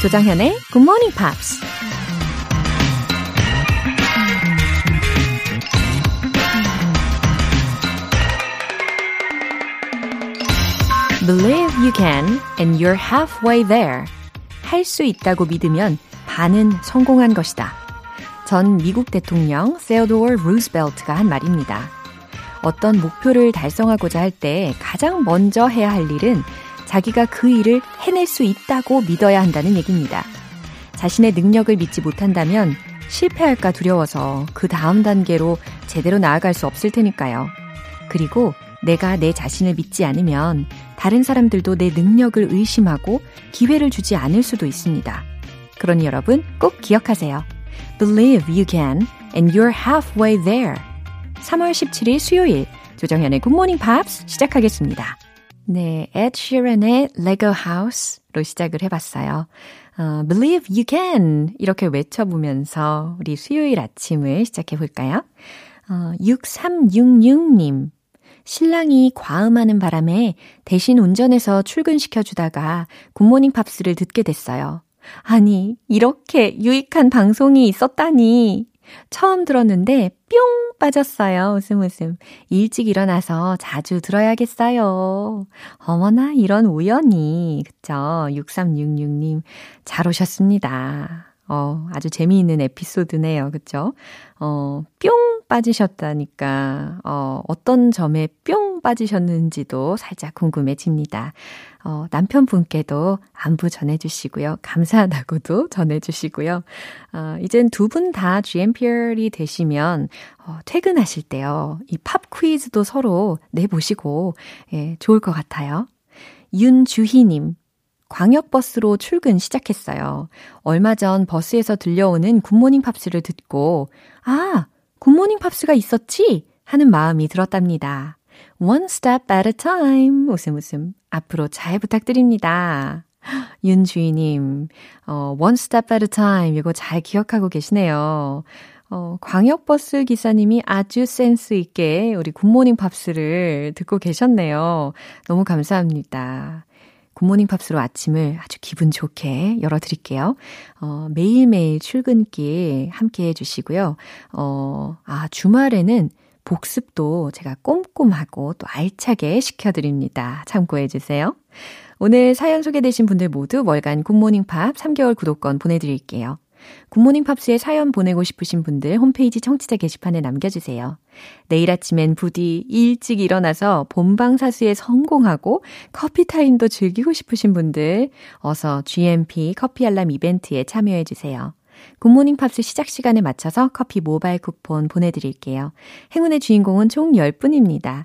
조장현의 Good Morning Pops. Believe you can and you're halfway there. 할 수 있다고 믿으면 반은 성공한 것이다. 전 미국 대통령 세오도어 루스벨트가 한 말입니다. 어떤 목표를 달성하고자 할 때 가장 먼저 해야 할 일은 자기가 그 일을 해낼 수 있다고 믿어야 한다는 얘기입니다. 자신의 능력을 믿지 못한다면 실패할까 두려워서 그 다음 단계로 제대로 나아갈 수 없을 테니까요. 그리고 내가 내 자신을 믿지 않으면 다른 사람들도 내 능력을 의심하고 기회를 주지 않을 수도 있습니다. 그러니 여러분 꼭 기억하세요. Believe you can and you're halfway there. 3월 17일 수요일 조정현의 Morning Pops 시작하겠습니다. 네, Ed Sheeran의 Lego House로 시작을 해봤어요. 어, Believe you can 이렇게 외쳐보면서 우리 수요일 아침을 시작해볼까요? 어, 6366님 신랑이 과음하는 바람에 대신 운전해서 출근시켜주다가 굿모닝 팝스를 듣게 됐어요. 아니, 이렇게 유익한 방송이 있었다니. 처음 들었는데 뿅 빠졌어요. 웃음 웃음. 일찍 일어나서 자주 들어야겠어요. 어머나 이런 우연이. 그쵸? 6366님 잘 오셨습니다. 어, 아주 재미있는 에피소드네요. 그쵸? 어, 뿅 빠지셨다니까, 어, 어떤 점에 뿅 빠지셨는지도 살짝 궁금해집니다. 어, 남편분께도 안부 전해주시고요. 감사하다고도 전해주시고요. 어, 이젠 두 분 다 GMPer이 되시면, 어, 퇴근하실 때요. 이 팝 퀴즈도 서로 내보시고, 예, 좋을 것 같아요. 윤주희님, 광역버스로 출근 시작했어요. 얼마 전 버스에서 들려오는 굿모닝 팝스를 듣고, 아, 굿모닝 팝스가 있었지? 하는 마음이 들었답니다. One step at a time. 웃음 웃음. 앞으로 잘 부탁드립니다. 윤주희님, 어, one step at a time. 이거 잘 기억하고 계시네요. 어, 광역버스 기사님이 아주 센스 있게 우리 굿모닝 팝스를 듣고 계셨네요. 너무 감사합니다. 굿모닝 팝스로 아침을 아주 기분 좋게 열어드릴게요. 어, 매일매일 출근길 함께 해주시고요. 어, 아, 주말에는 복습도 제가 꼼꼼하고 또 알차게 시켜드립니다. 참고해주세요. 오늘 사연 소개되신 분들 모두 월간 굿모닝 팝스 3개월 구독권 보내드릴게요. 굿모닝 팝스에 사연 보내고 싶으신 분들 홈페이지 청취자 게시판에 남겨주세요. 내일 아침엔 부디 일찍 일어나서 본방사수에 성공하고 커피 타임도 즐기고 싶으신 분들 어서 GMP 커피 알람 이벤트에 참여해주세요. 굿모닝 팝스 시작 시간에 맞춰서 커피 모바일 쿠폰 보내드릴게요. 행운의 주인공은 총 10분입니다.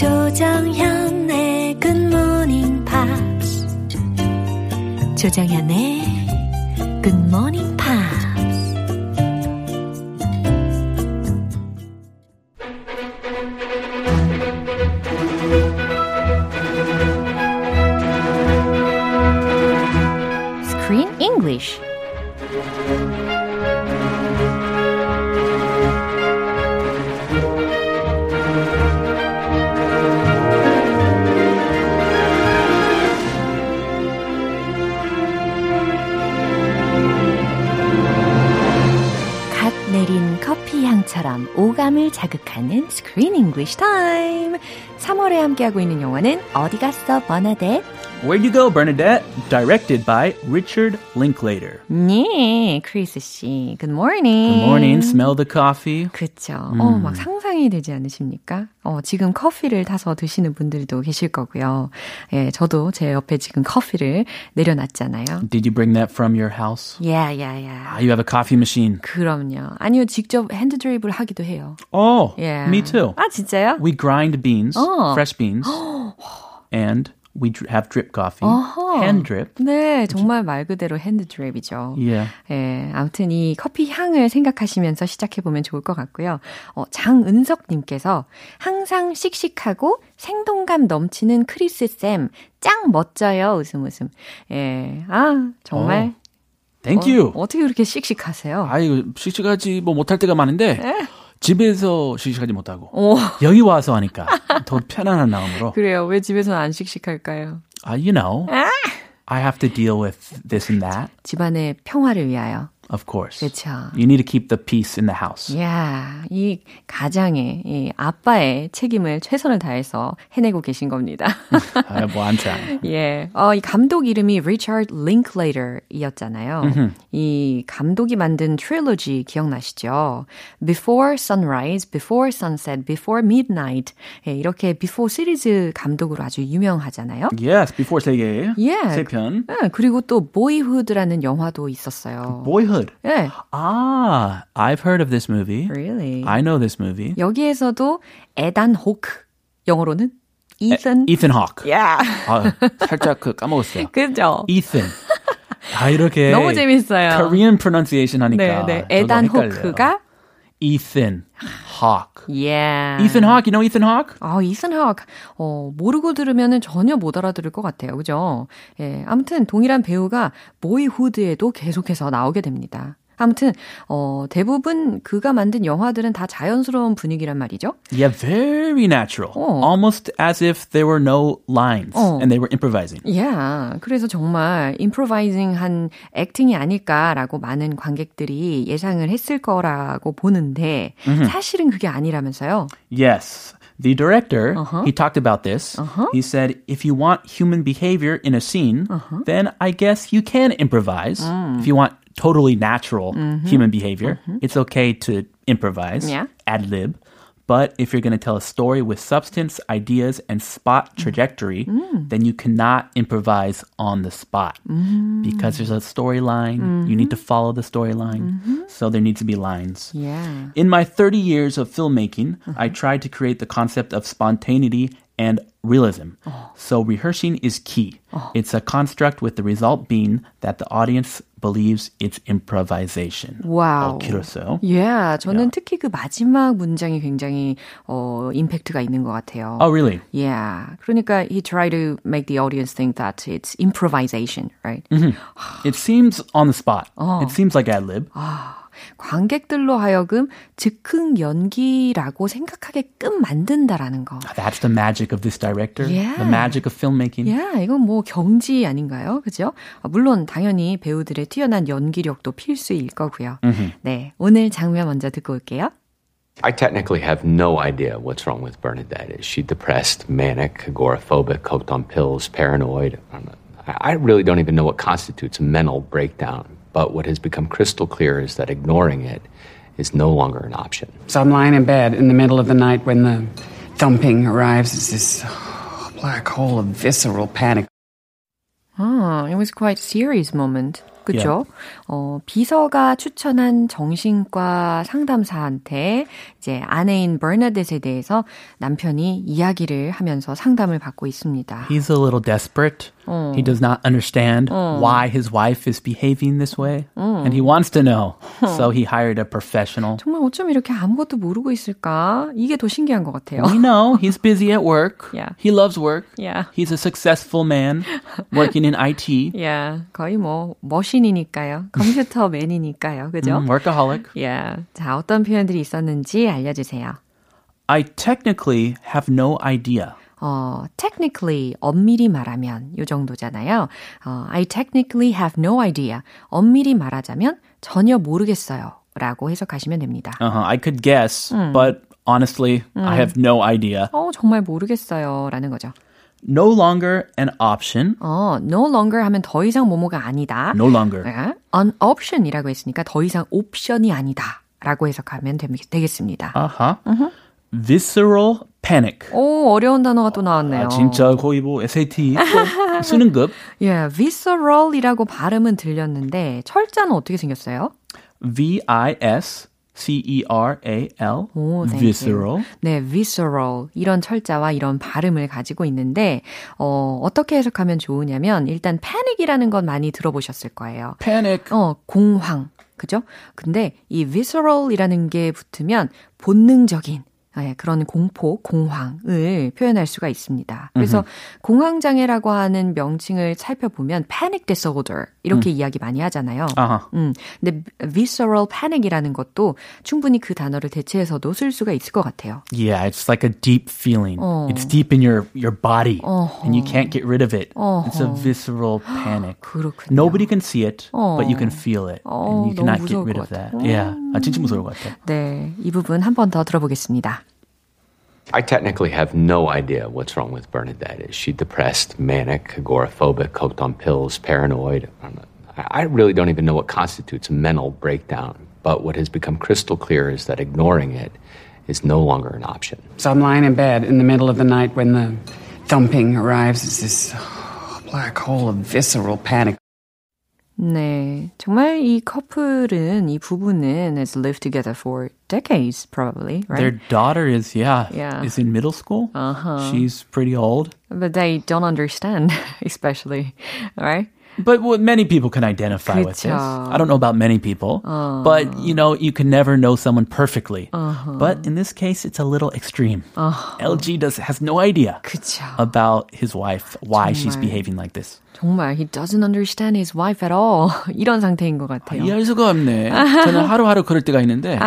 조정현의 Good Morning Pops. 조정현의 Good Morning Pops. English Time. 3월에 함께하고 있는 영화는 어디 갔어, 버나데? Where'd You Go, Bernadette? Directed by Richard Linklater. 네, 크리스 씨. Good morning. Good morning. Smell the coffee. 그쵸. 어, 막 상상이 되지 않으십니까? 어, 지금 커피를 타서 드시는 분들도 계실 거고요. 예, 저도 제 옆에 지금 커피를 내려놨잖아요. Did you bring that from your house? Yeah, yeah, yeah. Ah, you have a coffee machine. 그럼요. 아니요, 직접 핸드 드립을 하기도 해요. Oh, Yeah. me too. 아, 진짜요? We grind beans, Oh. fresh beans, and we have drip coffee, 어허. hand drip. 네, 정말 말 그대로 hand drip이죠. Yeah. 예, 아무튼 이 커피 향을 생각하시면서 시작해 보면 좋을 것 같고요. 어, 장은석님께서 항상 씩씩하고 생동감 넘치는 크리스 쌤, 짱 멋져요. 웃음 웃음. 예, 아, 정말. Thank 어, you. 어떻게 그렇게 씩씩하세요? 아이고 씩씩하지 뭐 못할 때가 많은데 집에서 씩씩하지 못하고 오, 여기 와서 하니까 더 편안한 마음으로. 그래요. 왜 집에서는 안 씩씩할까요? Uh, you know, I have to deal with this and that. 집안의 평화를 위하여. Of course. 그렇죠. You need to keep the peace in the house. 야, 이 가장의 이 아빠의 책임을 최선을 다해서 해내고 계신 겁니다. 아, 뭐안 try. 예, 어, 이 감독 이름이 리처드 링클레이터이었잖아요. 이 감독이 만든 트릴로지 기억나시죠? Before Sunrise, Before Sunset, Before Midnight 예, 이렇게 Before 시리즈 감독으로 아주 유명하잖아요. Yes, before 세 개. 예. 세 편. 예, 그리고 또 Boyhood라는 영화도 있었어요. Boyhood. 예, Ah, I've heard of this movie. really. I know this movie. 여기에서도 에단 호크 영어로는 이슨 Ethan Hawke. 야, 아, 살짝 그 까먹었어요. 그죠? Ethan. 아, 이렇게 너무 재밌어요. Korean pronunciation 하니까 네, 네. 에단. 호크가 Ethan Hawke. 예. Ethan Hawke, you know Ethan Hawke? 아, 이슨 하크. 어, 모르고 들으면은 전혀 못 알아들을 것 같아요. 그죠? 예. 아무튼 동일한 배우가 보이후드에도 계속해서 나오게 됩니다. 아무튼 어, 대부분 그가 만든 영화들은 다 자연스러운 분위기란 말이죠. Yeah, very natural. 어. Almost as if there were no lines 어. and they were improvising. 야, 그래서 정말 improvising한 액팅이 아닐까라고 많은 관객들이 예상을 했을 거라고 보는데 사실은 그게 아니라면서요. Yes. The director, Uh-huh. he talked about this. He said, if you want human behavior in a scene, Uh-huh. then I guess you can improvise. Mm. If you want totally natural mm-hmm. human behavior, mm-hmm. it's okay to improvise, Mm-hmm. Yeah. ad lib. But if you're going to tell a story with substance, ideas, and spot mm. trajectory, Mm. then you cannot improvise on the spot mm. because there's a storyline. You need mm-hmm. to follow the storyline. So there needs to be lines. Yeah. In my 30 years of filmmaking, I uh-huh. tried to create the concept of spontaneity and realism. Oh. So rehearsing is key. Oh. It's a construct with the result being that the audience believes it's improvisation. 와우. 어, 길었어요. 예, 저는 특히 그 마지막 문장이 굉장히 어 임팩트가 있는 것 같아요. Oh, really? Yeah. 그러니까 he tried to make the audience think that it's improvisation, right? It seems on the spot. It seems like ad lib. 관객들로 하여금 즉흥 연기라고 생각하게끔 만든다라는 거. That's the magic of this director. Yeah. The magic of filmmaking. 야, 이건 뭐 경지 아닌가요? 그죠? 아, 물론 당연히 배우들의 뛰어난 연기력도 필수일 거고요. 네, 오늘 장면 먼저 듣고 올게요. I technically have no idea what's wrong with Bernadette. Is she depressed, manic, agoraphobic, hooked on pills, paranoid? I I really don't even know what constitutes a mental breakdown. But what has become crystal clear is that ignoring it is no longer an option. So I'm lying in bed in the middle of the night when the thumping arrives. It's this black hole of visceral panic. 아, it was quite serious moment. 그죠? 어, 비서가 추천한 정신과 상담사한테 이제 아내인 버나뎃에 대해서 남편이 이야기를 하면서 상담을 받고 있습니다. He's a little desperate. He does not understand why his wife is behaving this way. And he wants to know. So he hired a professional. 정말 어쩜 이렇게 아무것도 모르고 있을까? 이게 더 신기한 것 같아요. We know he's busy at work. Yeah. He loves work. Yeah. He's a successful man working in IT. 야, 거의 뭐 머신이니까요. 컴퓨터맨이니까요. 그죠? Mm, workaholic. 야, 자, 어떤 표현들이 있었는지 알려주세요. I technically have no idea. 어, technically, 엄밀히 말하면 요 정도잖아요. 어, I technically have no idea. 엄밀히 말하자면 전혀 모르겠어요. 라고 해석하시면 됩니다. Uh-huh. I could guess, but honestly, I have no idea. 어, 정말 모르겠어요. 라는 거죠. No longer an option. 어, no longer 하면 더 이상 뭐뭐가 아니다. No longer. 네, an option이라고 했으니까 더 이상 옵션이 아니다. 라고 해석하면 되, 되겠습니다. Uh-huh. Visceral panic. 오, 어려운 단어가 또 나왔네요. 아, 진짜 거의 뭐 SAT 또 수능급. 예, visceral이라고 발음은 들렸는데 철자는 어떻게 생겼어요? V-I-S C E R A L. 오, visceral. 네, visceral 이런 철자와 이런 발음을 가지고 있는데 어, 어떻게 해석하면 좋으냐면 일단 panic이라는 건 많이 들어보셨을 거예요. Panic. 어, 공황. 그죠? 근데 이 visceral이라는 게 붙으면 본능적인 예, 그런 공포, 공황을 표현할 수가 있습니다. 그래서 공황장애라고 하는 명칭을 살펴보면 panic disorder 이렇게 이야기 많이 하잖아요. 아하. 음, 근데 visceral panic이라는 것도 충분히 그 단어를 대체해서도 쓸 수가 있을 것 같아요. Yeah, it's like a deep feeling. 어. It's deep in your, your body 어허. and you can't get rid of it. It's a 어허. visceral panic. 그렇군요. Nobody can see it, 어. but you can feel it. 어, and you cannot get rid 것 of that. 같아. Yeah. 아, 진짜 무서울 것 같아. 네, 이 부분 한 번 더 들어보겠습니다. I technically have no idea what's wrong with Bernadette. Is she depressed, manic, agoraphobic, hooked on pills, paranoid? I really don't even know what constitutes a mental breakdown. But what has become crystal clear is that ignoring it is no longer an option. So I'm lying in bed in the middle of the night when the thumping arrives. It's this black hole of visceral panic. 네, 정말 이 커플은 이 부부는 has lived together for decades, probably, right? Their daughter is, yeah, Yeah. is in middle school. Uh-huh. She's pretty old. But they don't understand, especially, right? But what many people can identify with this. 그쵸. I don't know about many people, but you know, you can never know someone perfectly. But in this case, it's a little extreme. LG does has no idea 그쵸. about his wife, why she's 정말. behaving like this. 정말 he doesn't understand his wife at all. 이런 상태인 것 같아요. 이해할 수가 없네. 저는 하루하루 그럴 때가 있는데.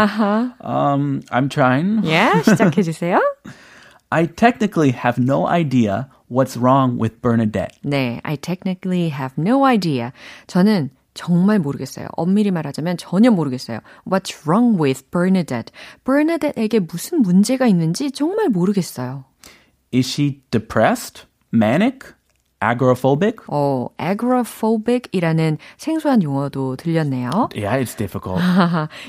Um, I'm trying. Yeah, 시작해 주세요. I technically have no idea what's wrong with Bernadette. 네, I technically have no idea. 저는 정말 모르겠어요. 엄밀히 말하자면 전혀 모르겠어요. What's wrong with Bernadette? Bernadette에게 무슨 문제가 있는지 정말 모르겠어요. Is she depressed, manic, agoraphobic? 어, agoraphobic이라는 생소한 용어도 들렸네요. Yeah, it's difficult.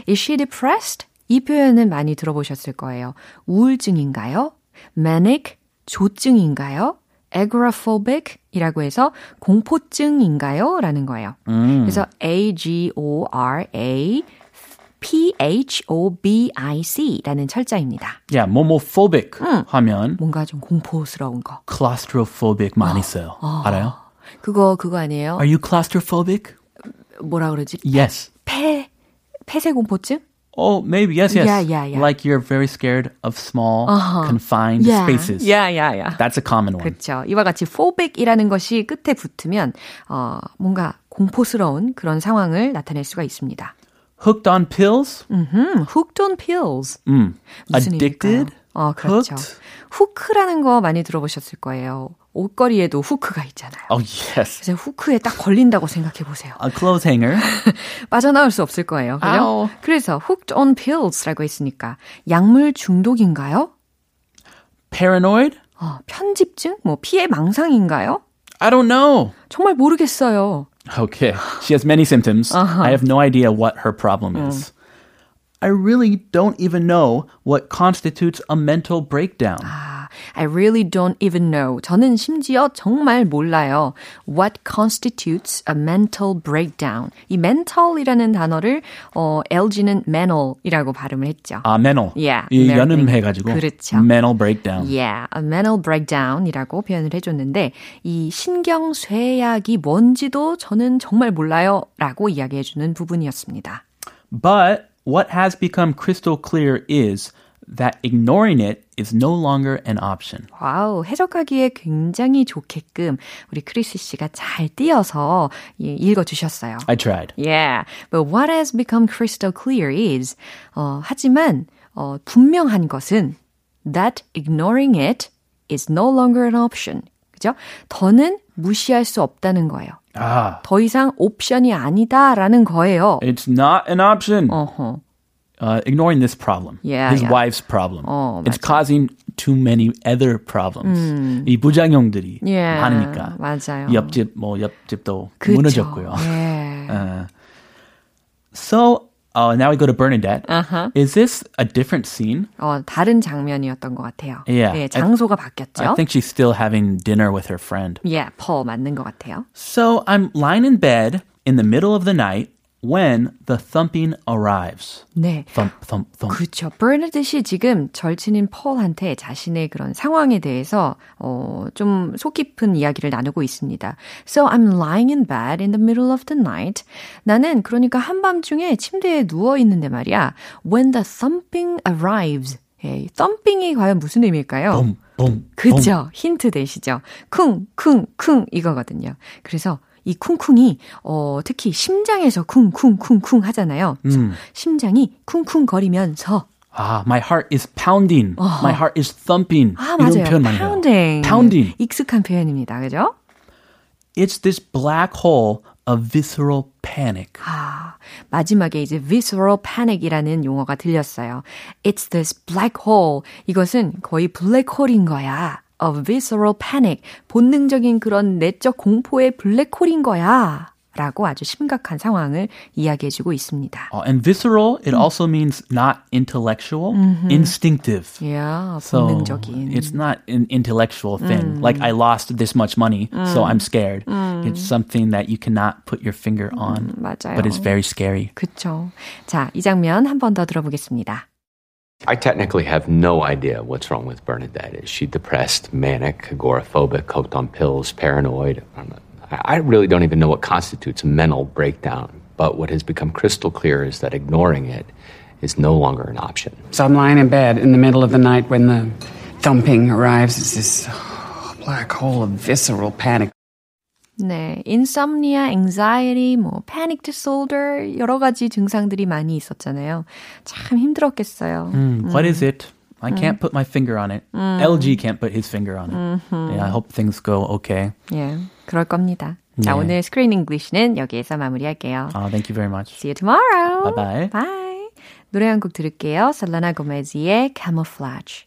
Is she depressed? 이 표현은 많이 들어보셨을 거예요. 우울증인가요? manic, 조증인가요? Agoraphobic 이라고 해서 공포증인가요? 라는 거예요. 그래서 A-G-O-R-A P-H-O-B-I-C 라는 철자입니다. yeah, momophobic 하면 뭔가 좀 공포스러운 거. claustrophobic 많이 써요. 알아요? 그거, 그거 아니에요? Are you claustrophobic? 뭐라 그러지? Yes. 폐, 폐쇄 공포증? Oh, maybe. Yes, yes. Yeah, yeah, yeah. Like you're very scared of small, confined Yeah. spaces. Yeah, yeah, yeah. That's a common one. 그렇죠. 이와 같이 phobic이라는 것이 끝에 붙으면 어, 뭔가 공포스러운 그런 상황을 나타낼 수가 있습니다. Hooked on pills? 음, hooked on pills. Mm. 무슨 Addicted? 일일까요? 어, 그렇죠. Hooked? 후크라는 거 많이 들어보셨을 거예요. 옷걸이에도 후크가 있잖아요. Oh, yes. 그래서 후크에 딱 걸린다고 생각해 보세요. A clothes hanger. 빠져나올 수 없을 거예요. 그죠? 그래서 hooked on pills라고 했으니까 약물 중독인가요? Paranoid? 어, 편집증? 뭐 피해 망상인가요? I don't know. 정말 모르겠어요. Okay. She has many symptoms. I have no idea what her problem is. I really don't even know what constitutes a mental breakdown. 아, I really don't even know. 저는 심지어 정말 몰라요. What constitutes a mental breakdown? 이 mental이라는 단어를 어, LG는 mental이라고 발음을 했죠. 아, mental. Yeah, 이 mental 연음 thing. 해가지고. 그렇죠. mental breakdown. Yeah, a mental breakdown이라고 표현을 해 줬는데 이 신경 쇠약이 뭔지도 저는 정말 몰라요라고 이야기해 주는 부분이었습니다. But what has become crystal clear is that ignoring it is no longer an option. 와우, 해석하기에 굉장히 좋게끔 우리 크리스 씨가 잘 띄어서 예, 읽어 주셨어요. I tried. Yeah, but what has become crystal clear is 어, 하지만 어, 분명한 것은 that ignoring it is no longer an option. 그죠? 더는 무시할 수 없다는 거예요. Ah, 더 이상 옵션이 아니다라는 거예요. it's not an option. 어허. Uh, ignoring this problem, Yeah, his yeah. wife's problem, 어, it's causing too many other problems. 이 부작용들이 Yeah, 많으니까 맞아요. 옆집 뭐 옆집도 그쵸. 무너졌고요. 예. Uh, so uh, now we go to Bernadette. Uh-huh. Is this a different scene? 어, 다른 장면이었던 것 같아요. Yeah. 예, 장소가 I 바뀌었죠. think she's still having dinner with her friend. 예, 펄 맞는 것 같아요. So I'm lying in bed in the middle of the night when the thumping arrives. 네. thump, thump, thump. 그렇죠. 버나드시 지금 절친인 폴한테 자신의 그런 상황에 대해서 어, 좀 속 깊은 이야기를 나누고 있습니다. So I'm lying in bed in the middle of the night. 나는 그러니까 한밤중에 침대에 누워 있는데 말이야. When the thumping arrives. 예, thumping이 과연 무슨 의미일까요? 봄, 봄, 그죠? 힌트 되시죠? 쿵, 쿵, 쿵 이거거든요. 그래서 이 쿵쿵이 어 특히 심장에서 쿵쿵쿵쿵 하잖아요. 음. 심장이 쿵쿵거리면서 Ah, my heart is pounding. My heart is thumping. 아 이런 맞아요. 표현 많이 해요. pounding. Pounding. 익숙한 표현입니다. 그죠? It's this black hole of visceral panic. 아, 마지막에 이제 visceral panic이라는 용어가 들렸어요. It's this black hole. 이것은 거의 블랙홀인 거야. Of visceral panic. 본능적인 그런 내적 공포의 블랙홀인 거야. 라고 아주 심각한 상황을 이야기해주고 있습니다. Uh, and visceral, it also means not intellectual, instinctive. Yeah, So 본능적인. it's not an intellectual thing. Like I lost this much money, so I'm scared. It's something that you cannot put your finger on, 맞아요. but it's very scary. 그쵸. 자, 이 장면 한 번 더 들어보겠습니다. I technically have no idea what's wrong with Bernadette. Is she depressed, manic, agoraphobic, hooked on pills, paranoid? I really don't even know what constitutes a mental breakdown. But what has become crystal clear is that ignoring it is no longer an option. So I'm lying in bed in the middle of the night when the thumping arrives. It's this black hole of visceral panic. 네, insomnia, anxiety, 뭐 panic disorder 여러 가지 증상들이 많이 있었잖아요. 참 힘들었겠어요. Hmm, what is it? I can't put my finger on it. LG can't put his finger on it. Yeah, I hope things go okay. 예, 그럴 겁니다. 자, 네. 오늘 스크린 잉글리시는 여기에서 마무리할게요. Uh, thank you very much. See you tomorrow. Bye-bye. Bye. 노래 한 곡 들을게요. 셀라나 고메즈의 Camouflage.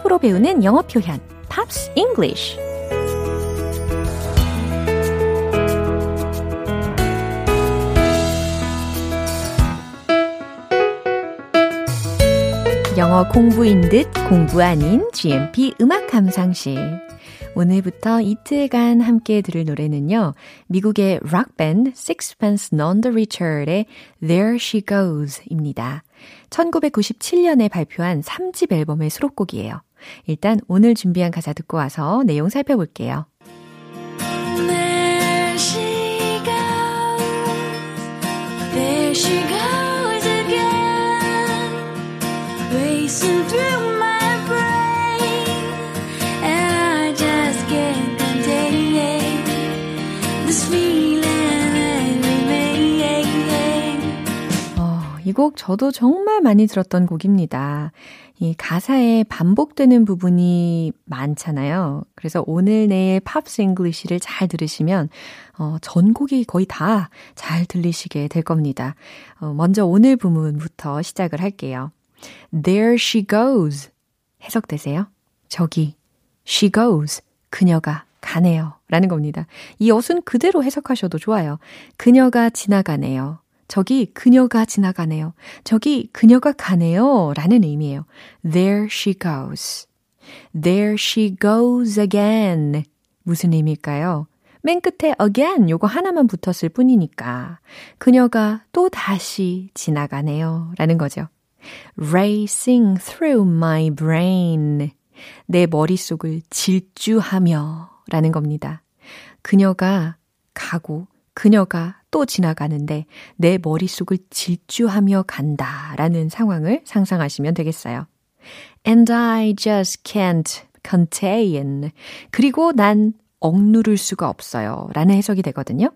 팝으로 배우는 영어 표현 Pops English 영어 공부인 듯 공부 아닌 GMP 음악 감상실. 오늘부터 이틀간 함께 들을 노래는요. 미국의 락밴드 Sixpence None the Richer의 There She Goes 입니다. 1997년에 발표한 3집 앨범의 수록곡이에요. 일단 오늘 준비한 가사 듣고 와서 내용 살펴볼게요. There she goes, there she goes again, racing through my brain, and I just can't contain it. This feeling that remains. 어, 이 곡 저도 정말 많이 들었던 곡입니다. 이 가사에 반복되는 부분이 많잖아요. 그래서 오늘 내일 Pops English를 잘 들으시면 어, 전곡이 거의 다 잘 들리시게 될 겁니다. 어, 먼저 오늘 부분부터 시작을 할게요. There she goes. 해석되세요? 저기 she goes. 그녀가 가네요. 라는 겁니다. 이 어순 그대로 해석하셔도 좋아요. 그녀가 지나가네요. 저기 그녀가 지나가네요. 저기 그녀가 가네요. 라는 의미예요. There she goes. There she goes again. 무슨 의미일까요? 맨 끝에 again 요거 하나만 붙었을 뿐이니까 그녀가 또 다시 지나가네요. 라는 거죠. Racing through my brain. 내 머릿속을 질주하며 라는 겁니다. 그녀가 가고 그녀가 또 지나가는데 내 머릿속을 질주하며 간다 라는 상황을 상상하시면 되겠어요. And I just can't contain. 그리고 난 억누를 수가 없어요. 라는 해석이 되거든요.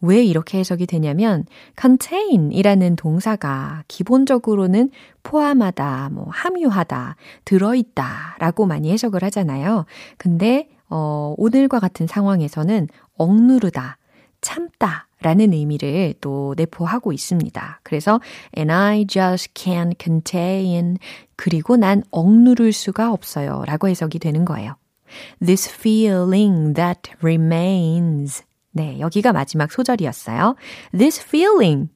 왜 이렇게 해석이 되냐면 contain 이라는 동사가 기본적으로는 포함하다, 뭐 함유하다, 들어있다 라고 많이 해석을 하잖아요. 근데 어, 오늘과 같은 상황에서는 억누르다, 참다 라는 의미를 또 내포하고 있습니다. 그래서 and I just can't contain 그리고 난 억누를 수가 없어요 라고 해석이 되는 거예요. This feeling that remains 네, 여기가 마지막 소절이었어요. This feeling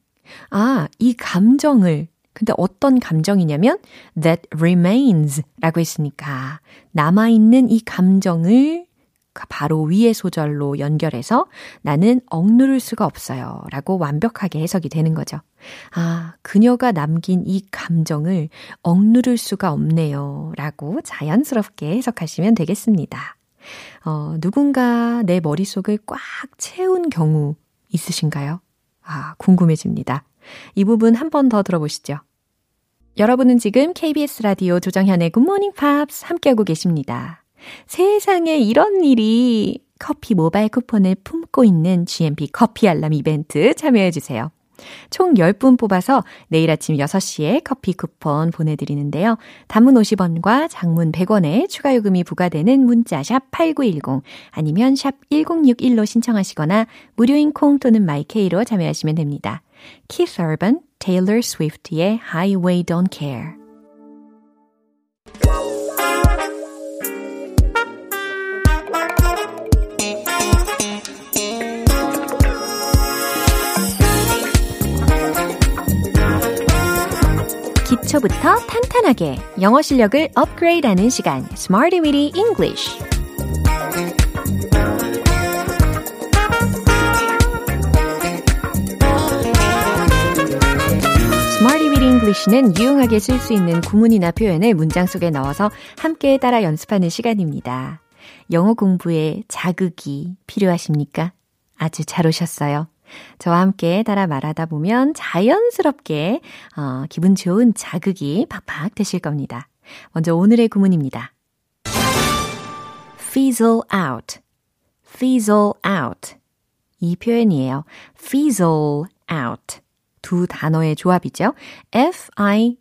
아, 이 감정을 근데 어떤 감정이냐면 that remains 라고 했으니까 남아있는 이 감정을 바로 위의 소절로 연결해서 나는 억누를 수가 없어요. 라고 완벽하게 해석이 되는 거죠. 아, 그녀가 남긴 이 감정을 억누를 수가 없네요. 라고 자연스럽게 해석하시면 되겠습니다. 어, 누군가 내 머릿속을 꽉 채운 경우 있으신가요? 아, 궁금해집니다. 이 부분 한 번 더 들어보시죠. 여러분은 지금 KBS 라디오 조정현의 굿모닝 팝스 함께하고 계십니다. 세상에 이런 일이 커피 모바일 쿠폰을 품고 있는 GMP 커피 알람 이벤트 참여해주세요. 총 10분 뽑아서 내일 아침 6시에 커피 쿠폰 보내드리는데요. 단문 50원과 장문 100원의 추가 요금이 부과되는 문자 샵 8910 아니면 샵 1061로 신청하시거나 무료인 콩 또는 마이케이로 참여하시면 됩니다. Keith Urban, Taylor Swift의 Highway Don't Care 기초부터 탄탄하게 영어 실력을 업그레이드하는 시간 Smarty Weedy English English는 유용하게 쓸 수 있는 구문이나 표현을 문장 속에 넣어서 함께 따라 연습하는 시간입니다. 영어 공부에 자극이 필요하십니까? 아주 잘 오셨어요. 저와 함께 따라 말하다 보면 자연스럽게 어, 기분 좋은 자극이 팍팍 되실 겁니다. 먼저 오늘의 구문입니다. fizzle out, fizzle out. 이 표현이에요. fizzle out. 두 단어의 조합이죠. F-I-Z-Z-L-E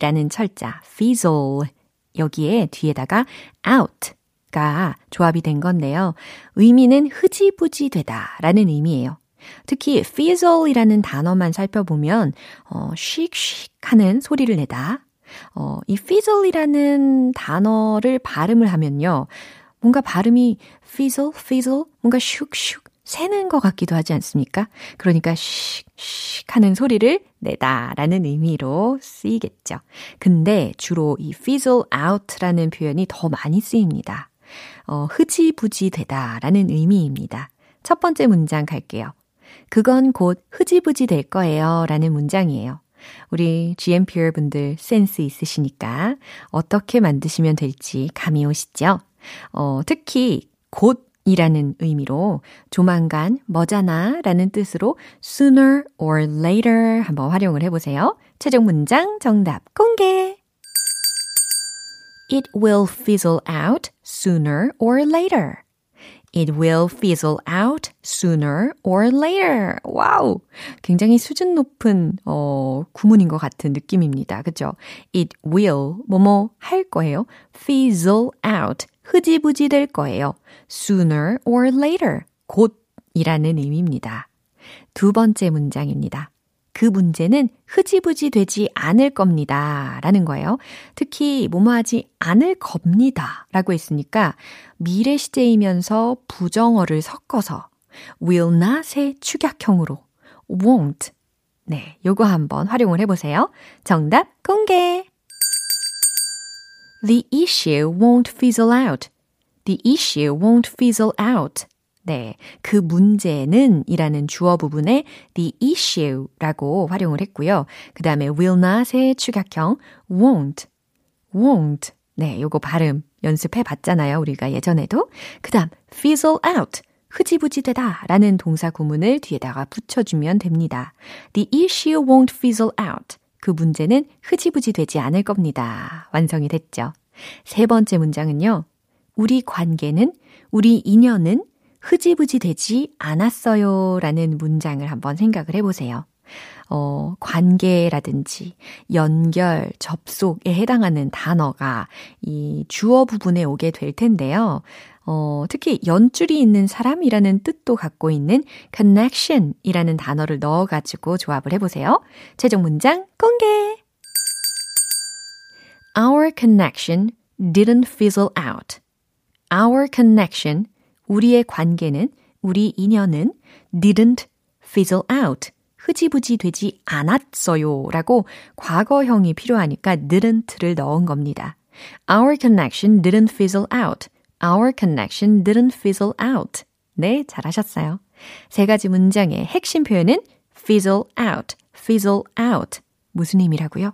라는 철자, fizzle. 여기에 뒤에다가 out 가 조합이 된 건데요. 의미는 흐지부지 되다 라는 의미예요. 특히 fizzle이라는 단어만 살펴보면 어, 씩씩 하는 소리를 내다. 어, 이 fizzle이라는 단어를 발음을 하면요. 뭔가 발음이 fizzle, fizzle, 뭔가 슉슉 새는 것 같기도 하지 않습니까? 그러니까 슉슉 하는 소리를 내다라는 의미로 쓰이겠죠. 근데 주로 이 fizzle out라는 표현이 더 많이 쓰입니다. 어, 흐지부지 되다라는 의미입니다. 첫 번째 문장 갈게요. 그건 곧 흐지부지 될 거예요. 라는 문장이에요. 우리 GMPR 분들 센스 있으시니까 어떻게 만드시면 될지 감이 오시죠? 어, 특히 곧 이라는 의미로 조만간 뭐잖아 라는 뜻으로 sooner or later 한번 활용을 해보세요. 최종 문장 정답 공개! It will fizzle out sooner or later. It will fizzle out sooner or later. 와우! 굉장히 수준 높은, 어, 구문인 것 같은 느낌입니다. 그죠? It will, 뭐뭐 할 거예요. fizzle out. 흐지부지 될 거예요. sooner or later. 곧이라는 의미입니다. 두 번째 문장입니다. 그 문제는 흐지부지 되지 않을 겁니다. 라는 거예요. 특히 뭐뭐 하지 않을 겁니다. 라고 했으니까 미래 시제이면서 부정어를 섞어서 will not의 축약형으로 won't. 네, 요거 한번 활용을 해보세요. 정답 공개! The issue won't fizzle out. The issue won't fizzle out. 네. 그 문제는 이라는 주어 부분에 the issue 라고 활용을 했고요. 그 다음에 will not의 축약형 won't, won't. 네. 요거 발음 연습해 봤잖아요. 우리가 예전에도. 그 다음 fizzle out. 흐지부지 되다 라는 동사 구문을 뒤에다가 붙여주면 됩니다. The issue won't fizzle out. 그 문제는 흐지부지 되지 않을 겁니다. 완성이 됐죠. 세 번째 문장은요. 우리 관계는, 우리 인연은 흐지부지 되지 않았어요. 라는 문장을 한번 생각을 해보세요. 어, 관계라든지 연결, 접속에 해당하는 단어가 이 주어 부분에 오게 될 텐데요. 어, 특히 연줄이 있는 사람이라는 뜻도 갖고 있는 connection 이라는 단어를 넣어가지고 조합을 해보세요. 최종 문장 공개! Our connection didn't fizzle out. Our connection, 우리의 관계는, 우리 인연은 didn't fizzle out. 흐지부지 되지 않았어요. 라고 과거형이 필요하니까 didn't를 넣은 겁니다. Our connection didn't fizzle out. Our connection didn't fizzle out. 네, 잘하셨어요. 세 가지 문장의 핵심 표현은 fizzle out, fizzle out. 무슨 의미라고요?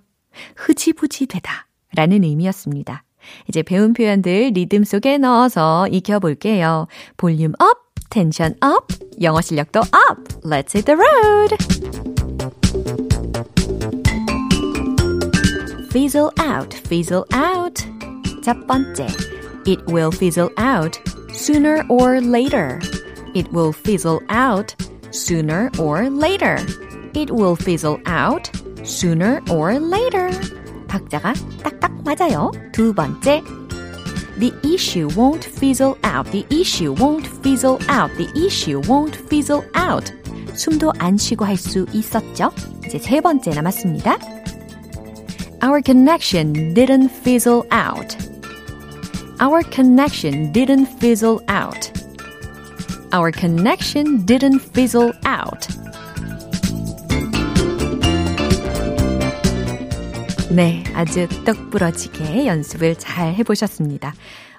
흐지부지 되다 라는 의미였습니다. 이제 배운 표현들 리듬 속에 넣어서 익혀볼게요. 볼륨 업, 텐션 업, 영어 실력도 업! Let's hit the road! fizzle out, fizzle out. 첫 번째, it will fizzle out sooner or later. It will fizzle out sooner or later. It will fizzle out sooner or later. 박자가 딱딱 맞아요. 두 번째, The issue won't fizzle out. The issue won't fizzle out. The issue won't fizzle out. 숨도 안 쉬고 할 수 있었죠? 이제 세 번째 남았습니다. Our connection didn't fizzle out. Our connection didn't fizzle out. Our connection didn't fizzle out. 네, 아주 똑부러지게 연습을 잘 해보셨습니다.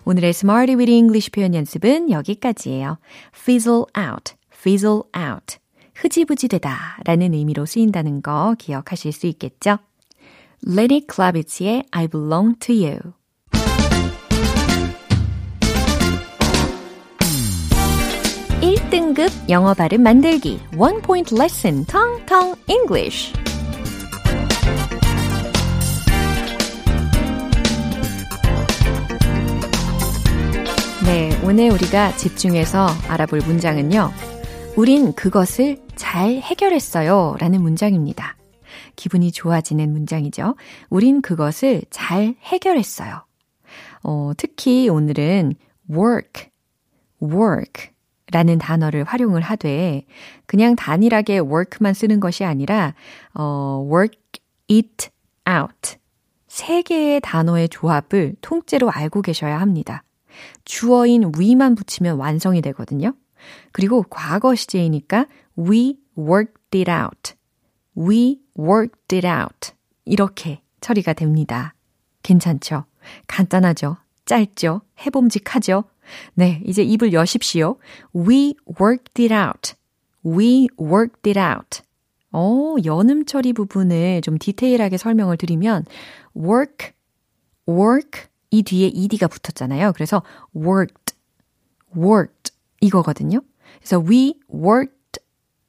오늘의 Smarty with English 표현 연습은 여기까지예요. fizzle out, fizzle out. 흐지부지 되다 라는 의미로 쓰인다는 거 기억하실 수 있겠죠? Lenny Kravitz의 I belong to you. 일등급 영어 발음 만들기 One Point Lesson 텅텅 English 네, 오늘 우리가 집중해서 알아볼 문장은요. 우린 그것을 잘 해결했어요. 라는 문장입니다. 기분이 좋아지는 문장이죠. 우린 그것을 잘 해결했어요. 어, 특히 오늘은 work, work 라는 단어를 활용을 하되 그냥 단일하게 work만 쓰는 것이 아니라 어, work it out 세 개의 단어의 조합을 통째로 알고 계셔야 합니다. 주어인 we만 붙이면 완성이 되거든요. 그리고 과거 시제이니까 we worked it out. we worked it out. 이렇게 처리가 됩니다. 괜찮죠? 간단하죠? 짧죠? 해봄직하죠? 네, 이제 입을 여십시오. We worked it out. We worked it out. 어, 연음 처리 부분을 좀 디테일하게 설명을 드리면 work, work 이 뒤에 ed가 붙었잖아요. 그래서 worked, worked 이거거든요. 그래서 we worked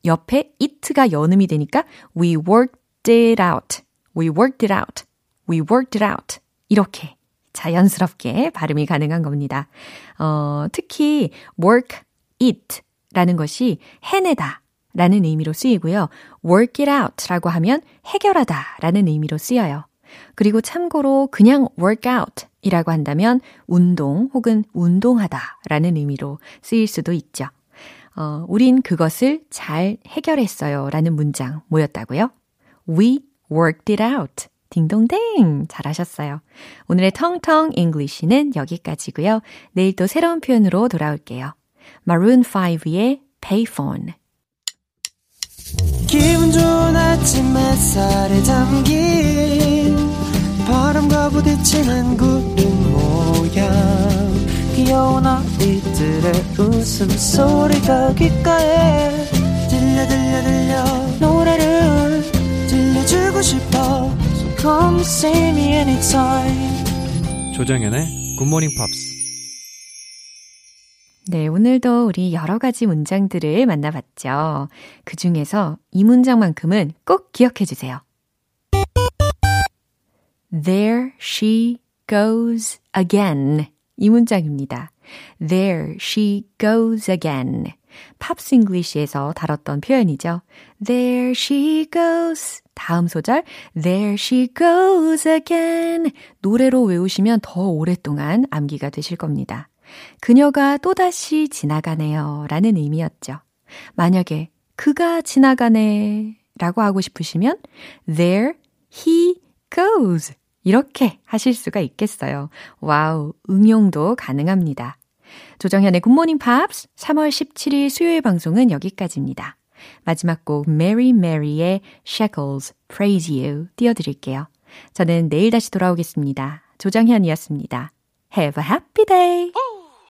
옆에 it가 연음이 되니까 we worked it out, we worked it out, we worked it out 이렇게 자연스럽게 발음이 가능한 겁니다. 어, 특히 work it 라는 것이 해내다 라는 의미로 쓰이고요. work it out 라고 하면 해결하다 라는 의미로 쓰여요. 그리고 참고로 그냥 work out 이라고 한다면 운동 혹은 운동하다 라는 의미로 쓰일 수도 있죠. 어, 우린 그것을 잘 해결했어요 라는 문장 뭐였다고요? We worked it out. 딩동댕! 잘하셨어요. 오늘의 텅텅 English는 여기까지고요. 내일 또 새로운 표현으로 돌아올게요. Maroon 5의 Payphone. 기분 좋은 아침 햇살에 담긴 바람과 부딪히는 구름 모양. 귀여운 아이들의 웃음소리가 귓가에 들려 들려 들려. 노래를 들려주고 싶어. So come see me anytime. 조정연의 굿모닝 팝스 네, 오늘도 우리 여러 가지 문장들을 만나봤죠. 그 중에서 이 문장만큼은 꼭 기억해 주세요. There she goes again. 이 문장입니다. There she goes again. Pops English에서 다뤘던 표현이죠. There she goes. 다음 소절 There she goes again. 노래로 외우시면 더 오랫동안 암기가 되실 겁니다. 그녀가 또다시 지나가네요. 라는 의미였죠. 만약에 그가 지나가네 라고 하고 싶으시면 There he goes. 이렇게 하실 수가 있겠어요. 와우, 응용도 가능합니다. 조정현의 굿모닝 팝스 3월 17일 수요일 방송은 여기까지입니다. 마지막 곡 Mary Mary의 Shackles Praise You 띄워드릴게요. 저는 내일 다시 돌아오겠습니다. 조정현이었습니다. Have a happy day!